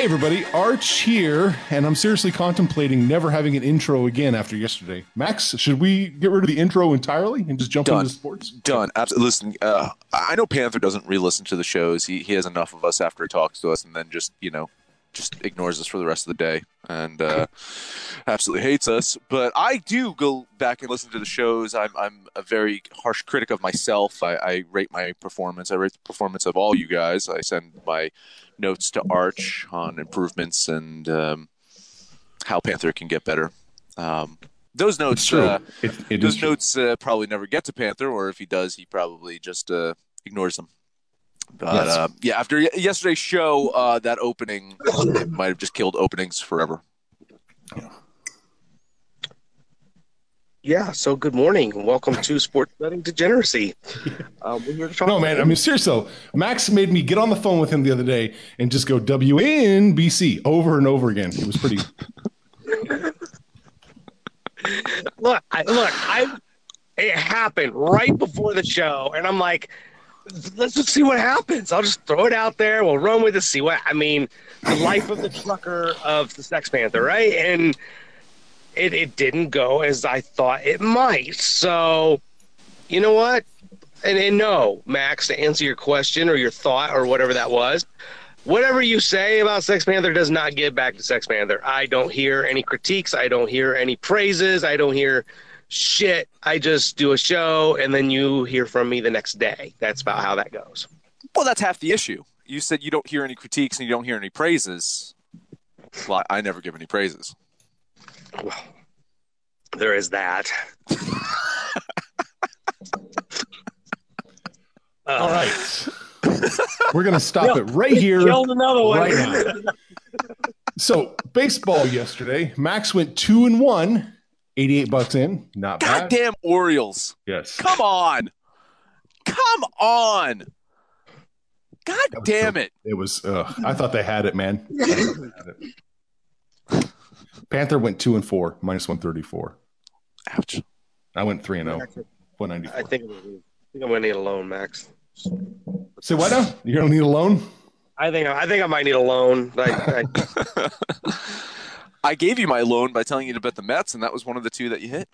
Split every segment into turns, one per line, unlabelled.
Hey everybody, Arch here, and I'm seriously contemplating never having an intro again after yesterday. Max, should we get rid of the intro entirely and just jump
Done.
into sports?
Done. Absolutely. Listen, uh, I know Panther doesn't re-listen to the shows. He he has enough of us after he talks to us, and then just you know just ignores us for the rest of the day and uh, absolutely hates us. But I do go back and listen to the shows. I'm I'm a very harsh critic of myself. I, I rate my performance. I rate the performance of all you guys. I send my notes to Arch on improvements and um, how Panther can get better. Um, those notes, uh,
It, it
those notes uh, probably never get to Panther, or if he does, he probably just uh, ignores them. But
Yes.
uh, yeah, after y- yesterday's show, uh, that opening might have just killed openings forever.
Yeah, so good morning. Welcome to Sports Betting Degeneracy. Um, we're here to talk
No, man. I mean, seriously, though, Max made me get on the phone with him the other day and just go WNBC over and over again. It was pretty.
look, I, look, I it happened right before the show, and I'm like, let's just see what happens. I'll just throw it out there. We'll run with it. See what I mean. The life of the trucker of the Sex Panther, right? And it it didn't go as I thought it might. So, you know what? And, and no, Max, to answer your question or your thought or whatever that was, whatever you say about Sex Panther does not get back to Sex Panther. I don't hear any critiques. I don't hear any praises. I don't hear shit. I just do a show and then you hear from me the next day. That's about how that goes.
Well, that's half the issue. You said you don't hear any critiques and you don't hear any praises. Well, I never give any praises.
Well, there is that. Uh,
All right. We're going to stop it right here.
Killed another one.
right now. So, baseball yesterday, Max went two and one, 88 bucks in. Not bad.
Goddamn Orioles!
Yes.
Come on, come on! God damn
so-
it!
It was, uh, I thought they had it, man. I thought they had it. Panther went two and four, minus 134.
Ouch.
I went three and oh,
I think, I think I'm gonna need a loan, Max.
Say what now? You're going to need a loan?
I think I think I might need a loan. Like, I,
I gave you my loan by telling you to bet the Mets, and that was one of the two that you hit.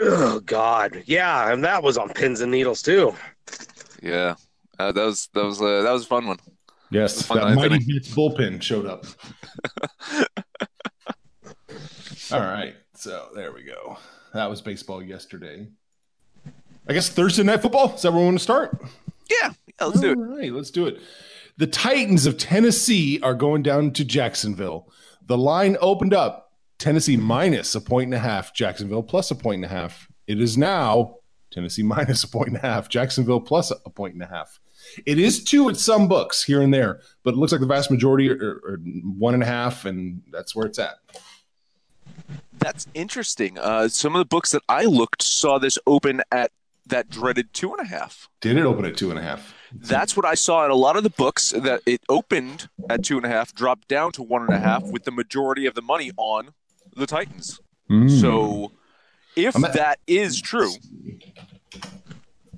oh God, yeah, and that was on pins and needles too.
Yeah, uh, that was that was uh, that was a fun one.
Yes.
Fun
That mighty
inning.
Beats bullpen showed up. All right. So there we go. That was baseball yesterday. I guess Thursday night football. Is that where we want to start?
Yeah, yeah let's do it.
All right, let's do it. The Titans of Tennessee are going down to Jacksonville. The line opened up Tennessee minus a point and a half, Jacksonville plus a point and a half. It is now Tennessee minus a point and a half, Jacksonville plus a point and a half. It is two at some books here and there, but it looks like the vast majority are, are one and a half, and that's where it's at.
That's interesting. Uh, some of the books that I looked saw this open at that dreaded two and a half.
Did it open at two and a half?
That's what I saw in a lot of the books that it opened at two and a half, dropped down to one and a half, with the majority of the money on the Titans.
Mm.
So, if
at-
that is true,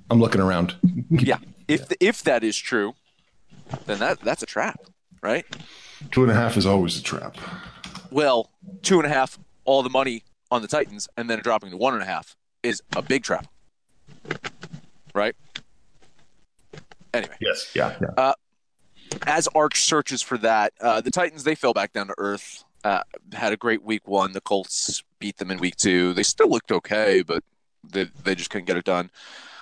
I'm looking around.
yeah, if if that is true, then that that's a trap, right?
Two and a half is always a trap.
Well, two and a half, all the money on the Titans, and then dropping to one and a half is a big trap, right? Anyway,
Yes. Yeah. yeah.
as Arch searches for that, uh, the Titans they fell back down to earth. Uh, had a great week one. The Colts beat them in week two. They still looked okay, but they they just couldn't get it done.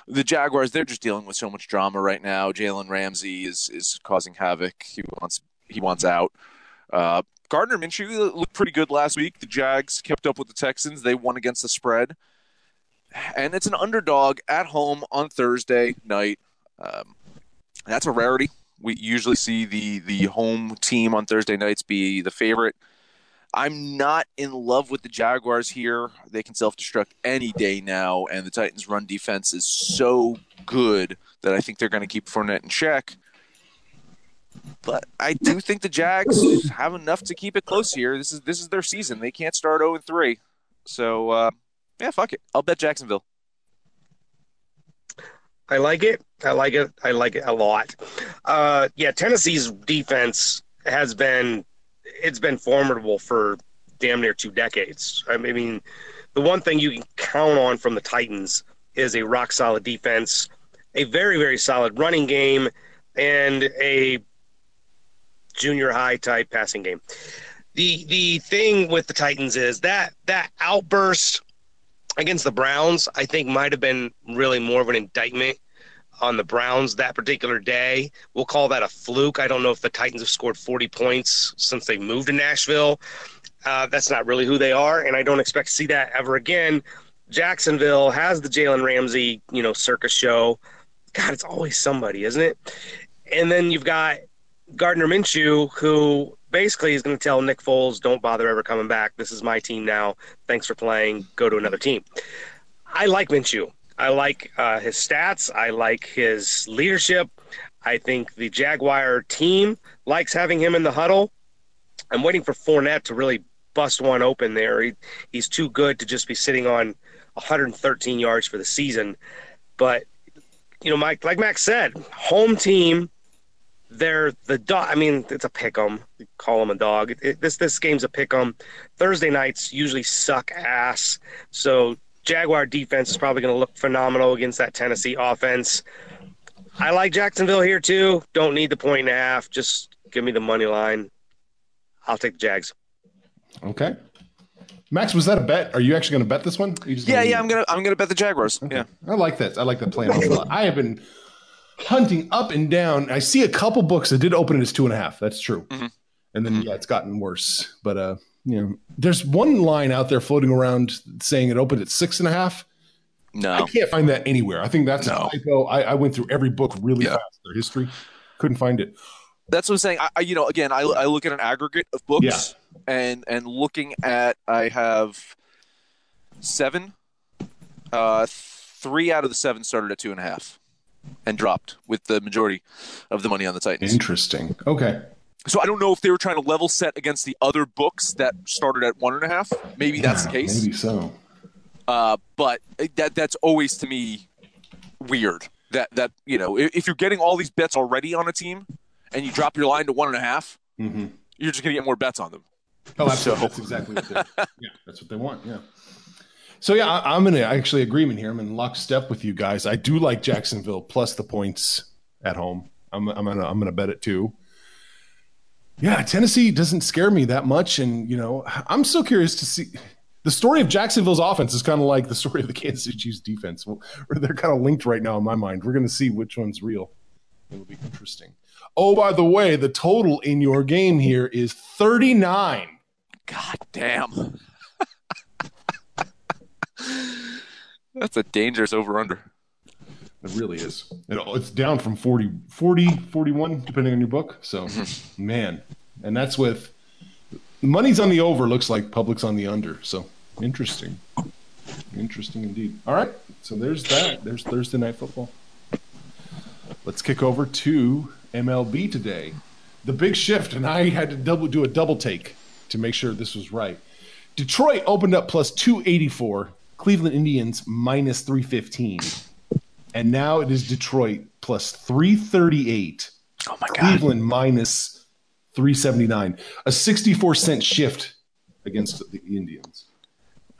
The Jaguars they're just dealing with so much drama right now. Jalen Ramsey is is causing havoc. He wants he wants out. Uh, Gardner Minshew looked pretty good last week. The Jags kept up with the Texans. They won against the spread, and it's an underdog at home on Thursday night. Um, that's a rarity. We usually see the the home team on Thursday nights be the favorite. I'm not in love with the Jaguars here. They can self destruct any day now, and the Titans' run defense is so good that I think they're going to keep Fournette in check. But I do think the Jags have enough to keep it close here. This is this is their season. They can't start 0 3. So uh, yeah, fuck it. I'll bet Jacksonville.
I like it. I like it. I like it a lot. Uh, yeah, Tennessee's defense has been it's been formidable for damn near two decades. I mean, the one thing you can count on from the Titans is a rock solid defense, a very very solid running game, and a junior high type passing game. The the thing with the Titans is that that outburst against the Browns, I think might have been really more of an indictment on the Browns that particular day. We'll call that a fluke. I don't know if the Titans have scored 40 points since they moved to Nashville. Uh, that's not really who they are, and I don't expect to see that ever again. Jacksonville has the Jalen Ramsey, you know, circus show. God, it's always somebody, isn't it? And then you've got Gardner Minshew, who basically is going to tell Nick Foles, "Don't bother ever coming back. This is my team now. Thanks for playing. Go to another team." I like Minshew. I like uh, his stats. I like his leadership. I think the Jaguar team likes having him in the huddle. I'm waiting for Fournette to really bust one open there. He, he's too good to just be sitting on 113 yards for the season. But you know, Mike, like Max said, home team. They're the dog. I mean, it's a pick 'em. Call them a dog. It, it, this this game's a pick 'em. Thursday nights usually suck ass. So Jaguar defense is probably going to look phenomenal against that Tennessee offense. I like Jacksonville here too. Don't need the point and a half. Just give me the money line. I'll take the Jags.
Okay. Max, was that a bet? Are you actually going to bet this one?
Yeah,
gonna-
yeah, I'm gonna I'm gonna bet the Jaguars. Yeah.
I like that. I like that plan a lot. I have been hunting up and down. I see a couple books that did open it as two and a half. That's true.
Mhm.
And then yeah, it's gotten worse. But uh, you know, there's one line out there floating around saying it opened at six and a half.
No, I
can't find that anywhere. I think that's
No.
a typo. I, I went through every book really
Yeah.
fast. Their history, couldn't find it.
That's what I'm saying. I, I you know, again, I, I look at an aggregate of books, and and looking at, I have seven. Uh, three out of the seven started at two and a half, and dropped with the majority of the money on the Titans.
Interesting. Okay.
So I don't know if they were trying to level set against the other books that started at one and a half. Maybe that's the case.
Maybe so.
Uh, but that that's always to me weird. That that you know, if, if you're getting all these bets already on a team, and you drop your line to one and a half,
hmm
you're just gonna get more bets on them.
Oh, absolutely.
So-
That's exactly what they. yeah, that's what they want. Yeah. So yeah, I, I'm in actually agreement here. I'm in lockstep with you guys. I do like Jacksonville plus the points at home. I'm I'm gonna I'm gonna bet it too. Yeah, Tennessee doesn't scare me that much, and you know I'm so curious to see. The story of Jacksonville's offense is kind of like the story of the Kansas City Chiefs defense. Well, they're kind of linked right now in my mind. We're going to see which one's real. It'll be interesting. Oh, by the way, the total in your game here is 39.
God damn. That's a dangerous over under.
It really is. It, it's down from 40, 40, 41, depending on your book. So, man. And that's with money's on the over, looks like public's on the under. So, interesting. Interesting indeed. All right. So, there's that. There's Thursday Night Football. Let's kick over to MLB today. The big shift, and I had to double do a double take to make sure this was right. Detroit opened up plus 284, Cleveland Indians minus 315. And now it is Detroit plus 338.
Oh my God.
Cleveland minus 379. A 64 cent shift against the Indians.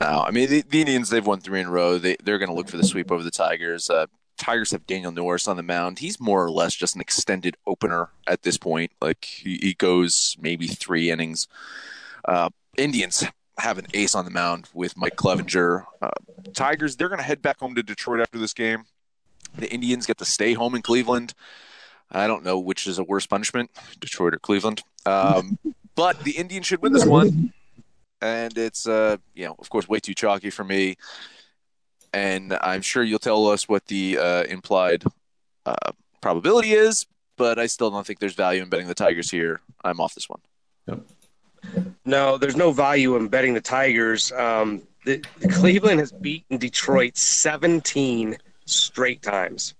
No, I mean the, the Indians. They've won three in a row. They they're going to look for the sweep over the Tigers. Uh, Tigers have Daniel Norris on the mound. He's more or less just an extended opener at this point. Like he, he goes maybe three innings. Uh, Indians have an ace on the mound with Mike Clevenger. Uh, Tigers. They're going to head back home to Detroit after this game. The Indians get to stay home in Cleveland. I don't know which is a worse punishment, Detroit or Cleveland. Um, but the Indians should win this one and it's uh you know of course way too chalky for me and i'm sure you'll tell us what the uh, implied uh, probability is but i still don't think there's value in betting the tigers here i'm off this one
Yep.
No, there's no value in betting the Tigers. Um, the, the Cleveland has beaten Detroit 17 straight times.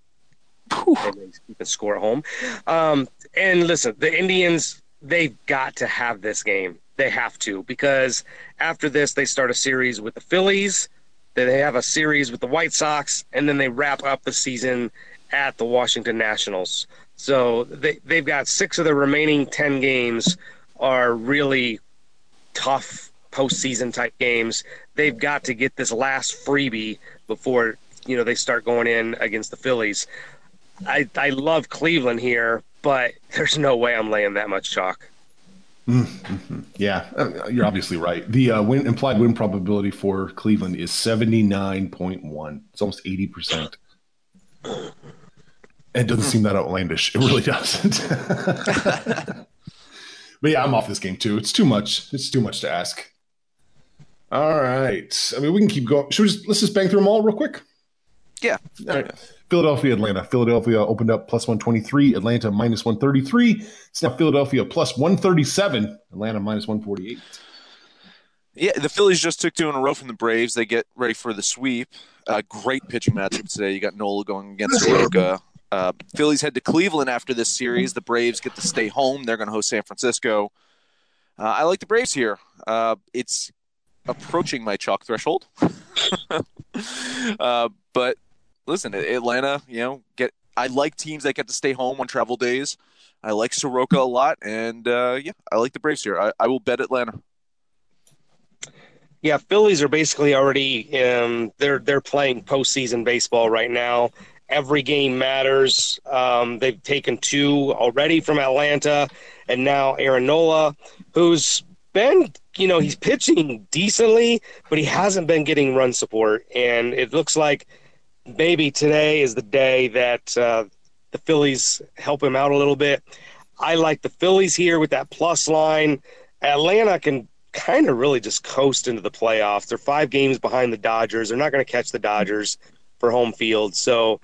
And they keep score at home. Um, and listen, the Indians, they've got to have this game. They have to because after this, they start a series with the Phillies. Then they have a series with the White Sox, and then they wrap up the season at the Washington Nationals. So they they've got six of the remaining ten games are really tough postseason type games. They've got to get this last freebie before you know they start going in against the Phillies. I I love Cleveland here, but there's no way I'm laying that much chalk.
Yeah, uh, you're obviously right. The uh, win implied win probability for Cleveland is 79.1. It's almost 80%. It doesn't seem that outlandish. It really doesn't. but yeah, I'm off this game too. It's too much. It's too much to ask. All right. I mean, we can keep going. Should we just let's just bang through them all real quick?
yeah
All right. Philadelphia, Atlanta. Philadelphia opened up plus 123, Atlanta minus 133. It's now Philadelphia plus 137, Atlanta minus 148.
Yeah, the Phillies just took two in a row from the Braves. They get ready for the sweep. Uh, great pitching matchup today. You got Nola going against Soroka. Uh, Phillies head to Cleveland after this series. The Braves get to stay home. They're going to host San Francisco. Uh, I like the Braves here. Uh, it's approaching my chalk threshold. uh, but listen, Atlanta, you know, get. I like teams that get to stay home on travel days. I like Soroka a lot, and uh, yeah, I like the Braves here. I, I will bet Atlanta.
Yeah, Phillies are basically already um, they're they're playing postseason baseball right now. Every game matters. Um, they've taken two already from Atlanta, and now Aaron Nola, who's been you know he's pitching decently, but he hasn't been getting run support, and it looks like maybe today is the day that uh, the Phillies help him out a little bit. I like the Phillies here with that plus line. Atlanta can kind of really just coast into the playoffs. They're five games behind the Dodgers. They're not going to catch the Dodgers for home field. So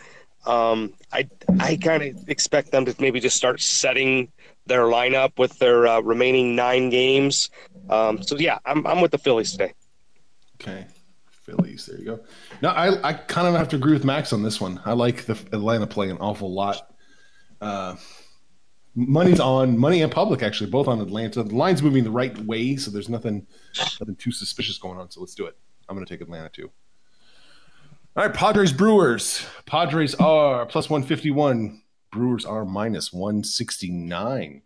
um, I I kind of expect them to maybe just start setting their lineup with their uh, remaining nine games. Um, so yeah, I'm I'm with the Phillies today.
Okay. Phillies. There you go. No, I, I kind of have to agree with Max on this one. I like the Atlanta play an awful lot. Uh, money's on money and public actually both on Atlanta. The line's moving the right way, so there's nothing nothing too suspicious going on. So let's do it. I'm going to take Atlanta too. All right, Padres Brewers. Padres are plus 151. Brewers are minus 169.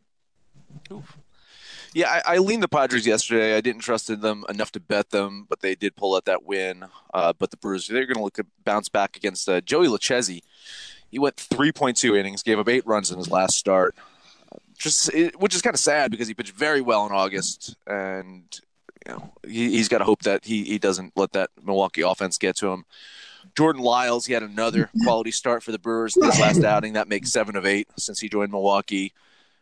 Yeah, I, I leaned the Padres yesterday. I didn't trust them enough to bet them, but they did pull out that win. Uh, but the Brewers, they're going to look bounce back against uh, Joey Lucchesi. He went 3.2 innings, gave up eight runs in his last start, just it, which is kind of sad because he pitched very well in August, and you know he, he's got to hope that he he doesn't let that Milwaukee offense get to him. Jordan Lyles, he had another quality start for the Brewers in his last outing. That makes seven of eight since he joined Milwaukee.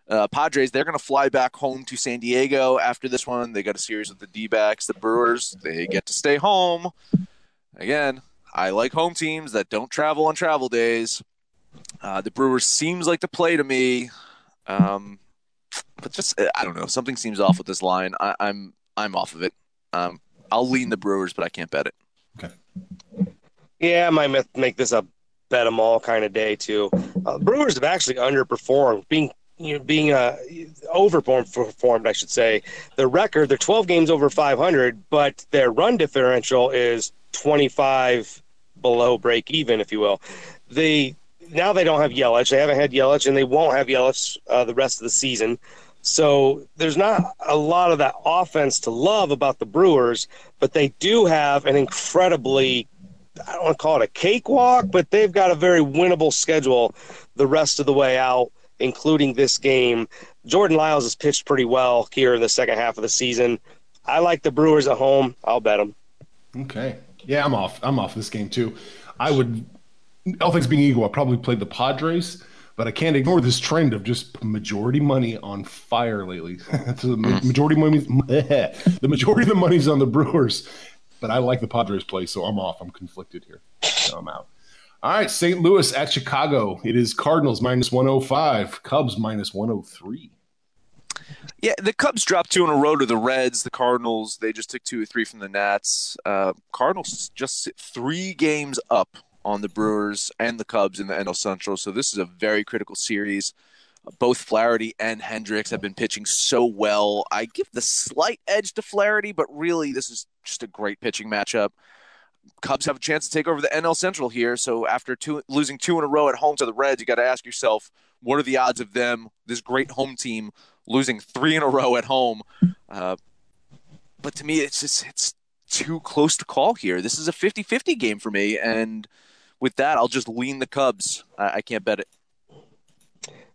Uh, Padres, they're going to fly back home to San Diego after this one. They got a series with the D backs. The Brewers, they get to stay home. Again, I like home teams that don't travel on travel days. Uh, the Brewers seems like the play to me. Um, but just, I don't know. Something seems off with this line. I, I'm I'm off of it. Um, I'll lean the Brewers, but I can't bet it.
Yeah, I might make this a bet them all kind of day too. Uh, Brewers have actually underperformed, being you know, being uh, overperformed, I should say. Their record, they're 12 games over 500, but their run differential is 25 below break even, if you will. They now they don't have Yelich. They haven't had Yelich, and they won't have Yelich uh, the rest of the season. So there's not a lot of that offense to love about the Brewers, but they do have an incredibly I don't want to call it a cakewalk, but they've got a very winnable schedule the rest of the way out, including this game. Jordan Lyles has pitched pretty well here in the second half of the season. I like the Brewers at home. I'll bet them.
Okay. Yeah, I'm off. I'm off this game too. I would, all things being equal, I probably played the Padres but I can't ignore this trend of just majority money on fire lately. so the majority money, the majority of the money's on the Brewers, but I like the Padres play, so I'm off. I'm conflicted here. So I'm out. All right, St. Louis at Chicago. It is Cardinals minus 105, Cubs minus 103.
Yeah, the Cubs dropped two in a row to the Reds. The Cardinals, they just took two or three from the Nats. Uh, Cardinals just three games up on the Brewers and the Cubs in the NL Central. So this is a very critical series. Both Flaherty and Hendricks have been pitching so well. I give the slight edge to Flaherty, but really this is just a great pitching matchup. Cubs have a chance to take over the NL Central here. So after two, losing two in a row at home to the Reds, you got to ask yourself, what are the odds of them, this great home team, losing three in a row at home? Uh, but to me, it's just it's too close to call here. This is a 50-50 game for me, and – with that, I'll just lean the Cubs. I, I can't bet it.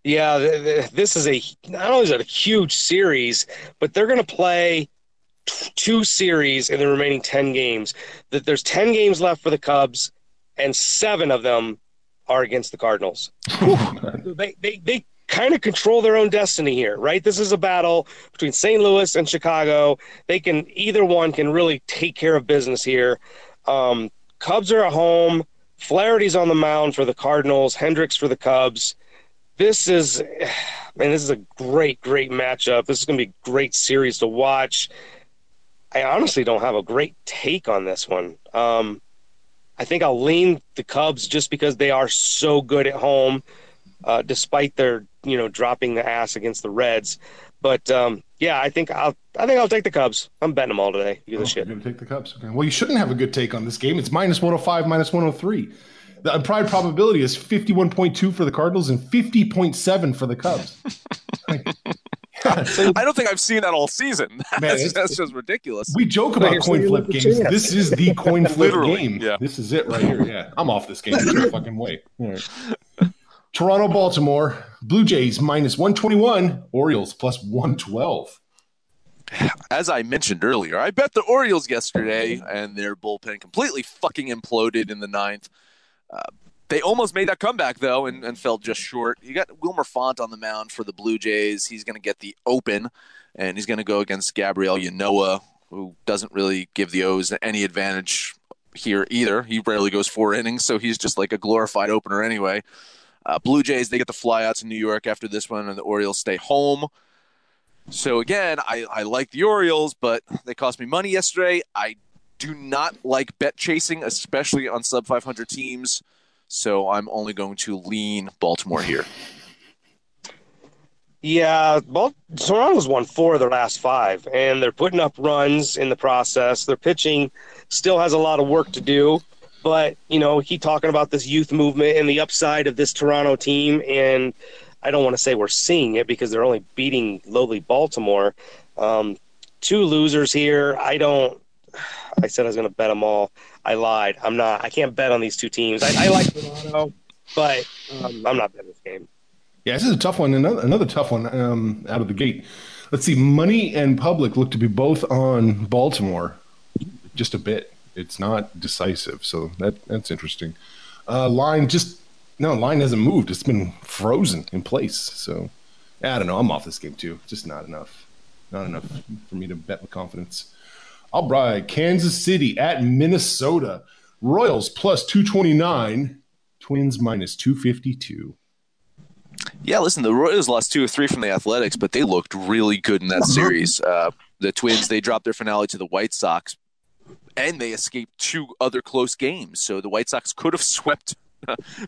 Yeah, this is a not only is it a huge series, but they're going to play two series in the remaining 10 games. That there's 10 games left for the Cubs and 7 of them are against the Cardinals. they they they kind of control their own destiny here, right? This is a battle between St. Louis and Chicago. They can either one can really take care of business here. Um, Cubs are at home. Flaherty's on the mound for the Cardinals, Hendricks for the Cubs. This is, man, this is a great, great matchup. This is going to be a great series to watch. I honestly don't have a great take on this one. Um, I think I'll lean the Cubs just because they are so good at home, uh, despite their you know dropping the ass against the Reds. But um, yeah, I think I'll I think I'll take the Cubs. I'm betting them all today. You oh, shit.
You're gonna take the Cubs. Okay. Well, you shouldn't have a good take on this game. It's minus 105, minus 103. The implied probability is 51.2 for the Cardinals and 50.7 for the Cubs.
I don't think I've seen that all season. Man, that's, that's, just ridiculous.
We joke about coin flip games. This is the coin flip game. Yeah. This is it right here. Yeah, I'm off this game. There's no fucking way. Toronto, Baltimore, Blue Jays minus 121, Orioles plus 112.
As I mentioned earlier, I bet the Orioles yesterday, and their bullpen completely fucking imploded in the ninth. Uh, they almost made that comeback though, and, and fell just short. You got Wilmer Font on the mound for the Blue Jays. He's going to get the open, and he's going to go against Gabriel Ynoa, who doesn't really give the O's any advantage here either. He rarely goes four innings, so he's just like a glorified opener anyway. Uh, Blue Jays, they get the fly out to New York after this one, and the Orioles stay home. So again, I, I like the Orioles, but they cost me money yesterday. I do not like bet chasing, especially on sub 500 teams. So I'm only going to lean Baltimore here.
Yeah, well, Toronto's won four of their last five, and they're putting up runs in the process. Their pitching still has a lot of work to do. But you know, he talking about this youth movement and the upside of this Toronto team, and I don't want to say we're seeing it because they're only beating lowly Baltimore. Um, two losers here. I don't. I said I was going to bet them all. I lied. I'm not. I can't bet on these two teams. I, I like Toronto, but um, I'm not betting this game.
Yeah, this is a tough one. Another another tough one um, out of the gate. Let's see. Money and public look to be both on Baltimore, just a bit it's not decisive. So that that's interesting. Uh, line just no line hasn't moved. It's been frozen in place. So I don't know. I'm off this game too. Just not enough. Not enough for me to bet with confidence. All right, Kansas City at Minnesota. Royals plus 229, Twins minus 252.
Yeah, listen, the Royals lost two or three from the Athletics, but they looked really good in that series. Uh, the Twins, they dropped their finale to the White Sox, and they escaped two other close games. So the White Sox could have swept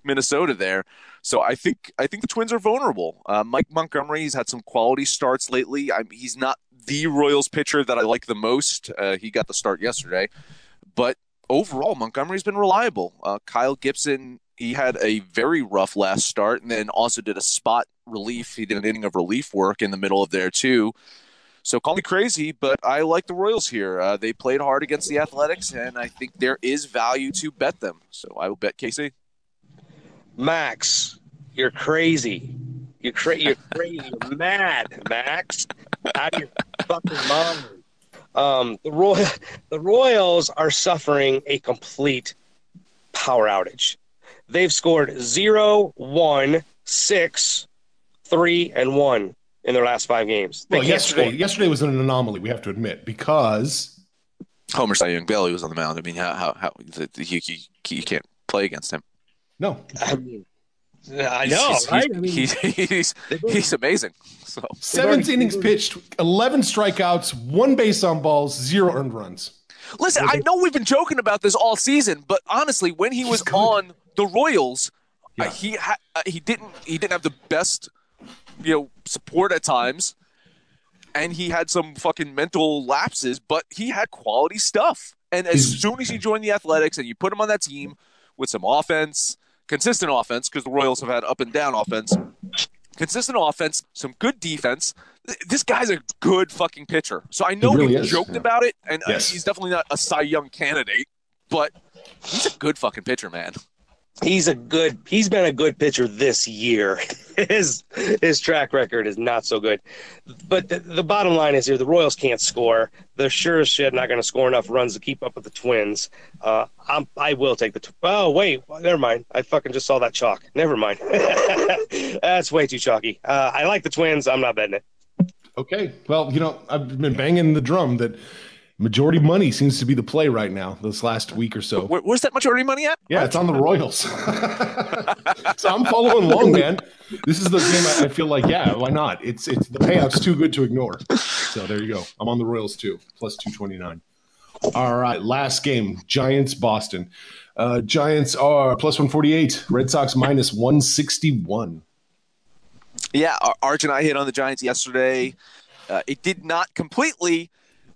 Minnesota there. So I think I think the Twins are vulnerable. Uh, Mike Montgomery has had some quality starts lately. I he's not the Royals pitcher that I like the most. Uh, he got the start yesterday, but overall Montgomery's been reliable. Uh, Kyle Gibson he had a very rough last start, and then also did a spot relief. He did an inning of relief work in the middle of there too. So call me crazy, but I like the Royals here. Uh, they played hard against the Athletics, and I think there is value to bet them. So I will bet KC.
Max, you're crazy. You're, cra- you're crazy. You're mad, Max. Out of your fucking mind. Um, the, Roy- the Royals are suffering a complete power outage. They've scored zero, one, six, three, and one in their last five games. They
Well, yesterday,
score.
yesterday was an anomaly. We have to admit because
Homer Cy Young Bailey was on the mound. I mean, how how, how you, you, you can't play against him.
no,
I mean, I know,
he's,
right?
He's,
I mean,
he's, he's, he's amazing. So
seventh innings pitched, eleven strikeouts, one base on balls, zero earned runs.
listen, I know we've been joking about this all season, but honestly, when he was on the Royals, uh, he ha- uh, he didn't he didn't have the best you know support at times, and he had some fucking mental lapses, but he had quality stuff. And as soon as he joined the Athletics and you put him on that team with some offense, consistent offense, because the Royals have had up and down offense, consistent offense, some good defense. This guy's a good fucking pitcher. So I know
really
we
is,
joked
yeah.
about it, and uh,
Yes.
he's definitely not a Cy Young candidate, but he's a good fucking pitcher, man.
He's a good he's been a good pitcher this year. His his track record is not so good. But the, the bottom line is here the royals can't score. They're sure as shit not going to score enough runs to keep up with the twins. Uh I'm, i will take the tw- oh wait never mind. I fucking just saw that chalk. Never mind. That's way too chalky. Uh, i like the twins. I'm not betting it.
Okay, well, you know, I've been banging the drum that majority money seems to be the play right now. This last week or so.
Where, where's that majority money at?
Yeah, it's on the Royals. so I'm following along, man. This is the game I, I feel like, yeah, why not? It's it's the payout's too good to ignore. So there you go. I'm on the Royals too, plus 229. All right, last game, Giants Boston. Uh, Giants are plus 148, Red Sox minus 161.
Yeah, Arch and I hit on the Giants yesterday. Uh, it did not completely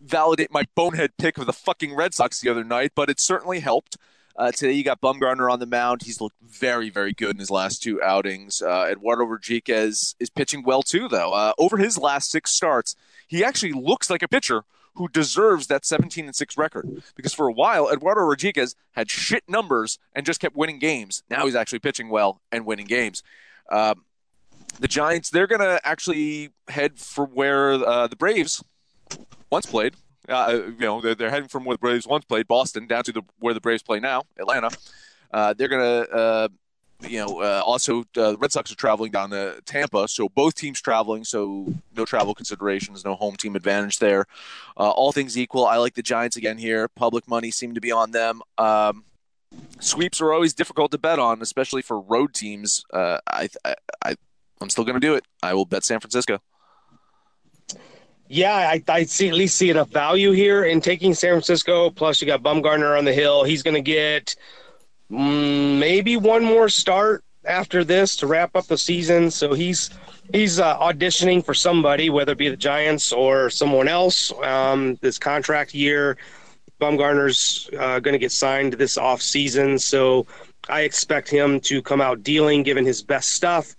validate my bonehead pick of the fucking Red Sox the other night, but it certainly helped. Uh, today you got Bumgarner on the mound. He's looked very, very good in his last two outings. Uh, Eduardo Rodriguez is pitching well too, though. Uh, over his last six starts, he actually looks like a pitcher who deserves that 17 and 6 record. Because for a while, Eduardo Rodriguez had shit numbers and just kept winning games. Now he's actually pitching well and winning games. Um, the Giants, they're going to actually head for where uh, the Braves once played. Uh, you know, they're, they're heading from where the Braves once played, Boston, down to the where the Braves play now, Atlanta. Uh, they're going to, uh, you know, uh, also uh, the Red Sox are traveling down to Tampa, so both teams traveling, so no travel considerations, no home team advantage there. All things equal, I like the Giants again here. Public money seem to be on them. Um, sweeps are always difficult to bet on, especially for road teams. I, I, I, I'm still going to do it. I will bet San Francisco.
Yeah, I, I see at least see enough value here in taking San Francisco. Plus, you got Bumgarner on the hill. He's going to get mm, maybe one more start after this to wrap up the season. So he's he's uh, auditioning for somebody, whether it be the Giants or someone else. Um, this contract year, Bumgarner's uh, going to get signed this off season. So I expect him to come out dealing, given his best stuff.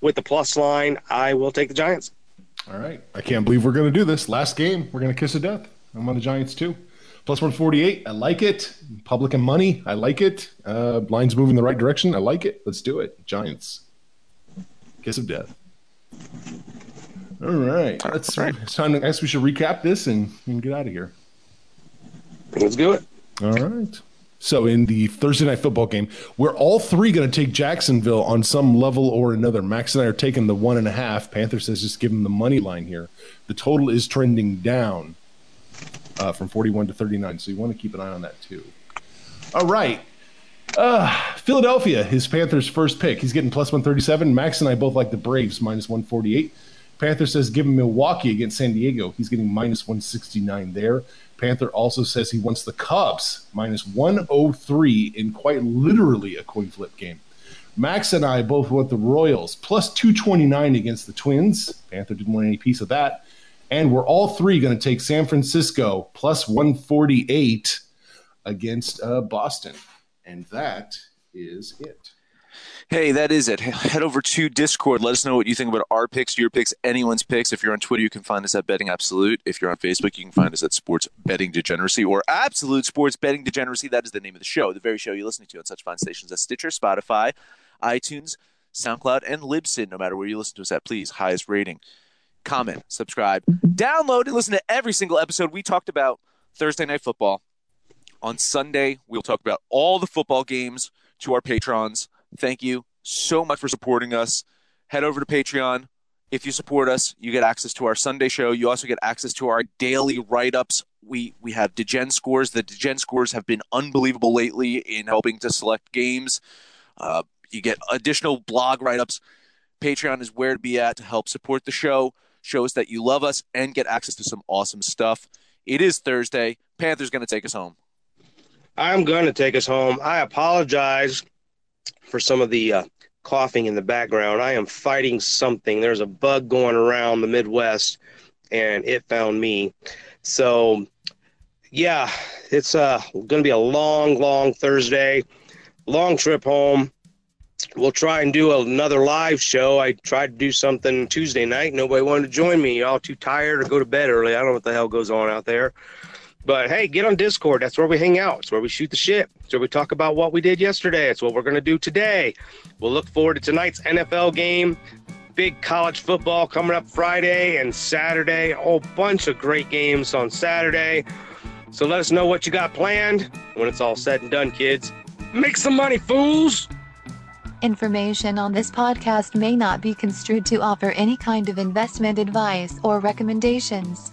With the plus line, I will take the Giants.
All right. I can't believe we're going to do this. Last game, we're going to kiss of death. I'm on the Giants too. Plus 148. I like it. Public and money. I like it. Uh, lines moving the right direction. I like it. Let's do it. Giants. Kiss of death. All right. Let's, It's time to, I guess we should recap this and, and get out of here.
Let's do it.
All right. So in the Thursday night football game, we're all three going to take Jacksonville on some level or another. Max and I are taking the one and a half. Panther says just give him the money line here. The total is trending down uh, from 41 to 39. So you want to keep an eye on that too. All right. Uh, Philadelphia, his Panthers' first pick. He's getting plus 137. Max and I both like the Braves, minus 148. Panther says give him Milwaukee against San Diego. He's getting minus 169 there. Panther also says he wants the Cubs minus 103 in quite literally a coin flip game. Max and I both want the Royals plus 229 against the Twins. Panther didn't want any piece of that. And we're all three going to take San Francisco plus 148 against uh, Boston. And that is it.
Hey, that is it. Head over to Discord. Let us know what you think about our picks, your picks, anyone's picks. If you're on Twitter, you can find us at Betting Absolute. If you're on Facebook, you can find us at Sports Betting Degeneracy or Absolute Sports Betting Degeneracy. That is the name of the show, the very show you're listening to on such fine stations as Stitcher, Spotify, iTunes, SoundCloud, and Libsyn. No matter where you listen to us at, please, highest rating, comment, subscribe, download, and listen to every single episode. We talked about Thursday Night Football. On Sunday, we'll talk about all the football games to our patrons thank you so much for supporting us. Head over to Patreon. If you support us, you get access to our Sunday show. You also get access to our daily write ups. We we have Degen scores. The Degen scores have been unbelievable lately in helping to select games. Uh, you get additional blog write ups. Patreon is where to be at to help support the show, show us that you love us, and get access to some awesome stuff. It is Thursday. Panther's going to take us home.
I'm going to take us home. I apologize for some of the uh, coughing in the background. I am fighting something. There's a bug going around the Midwest, and it found me. So, yeah, it's uh, going to be a long, long Thursday, long trip home. We'll try and do another live show. I tried to do something Tuesday night. Nobody wanted to join me. Y'all too tired or go to bed early. I don't know what the hell goes on out there. But hey, get on Discord. That's where we hang out. It's where we shoot the shit. It's where we talk about what we did yesterday. It's what we're going to do today. We'll look forward to tonight's NFL game. Big college football coming up Friday and Saturday. A whole bunch of great games on Saturday. So let us know what you got planned when it's all said and done, kids. Make some money, fools!
Information on this podcast may not be construed to offer any kind of investment advice or recommendations.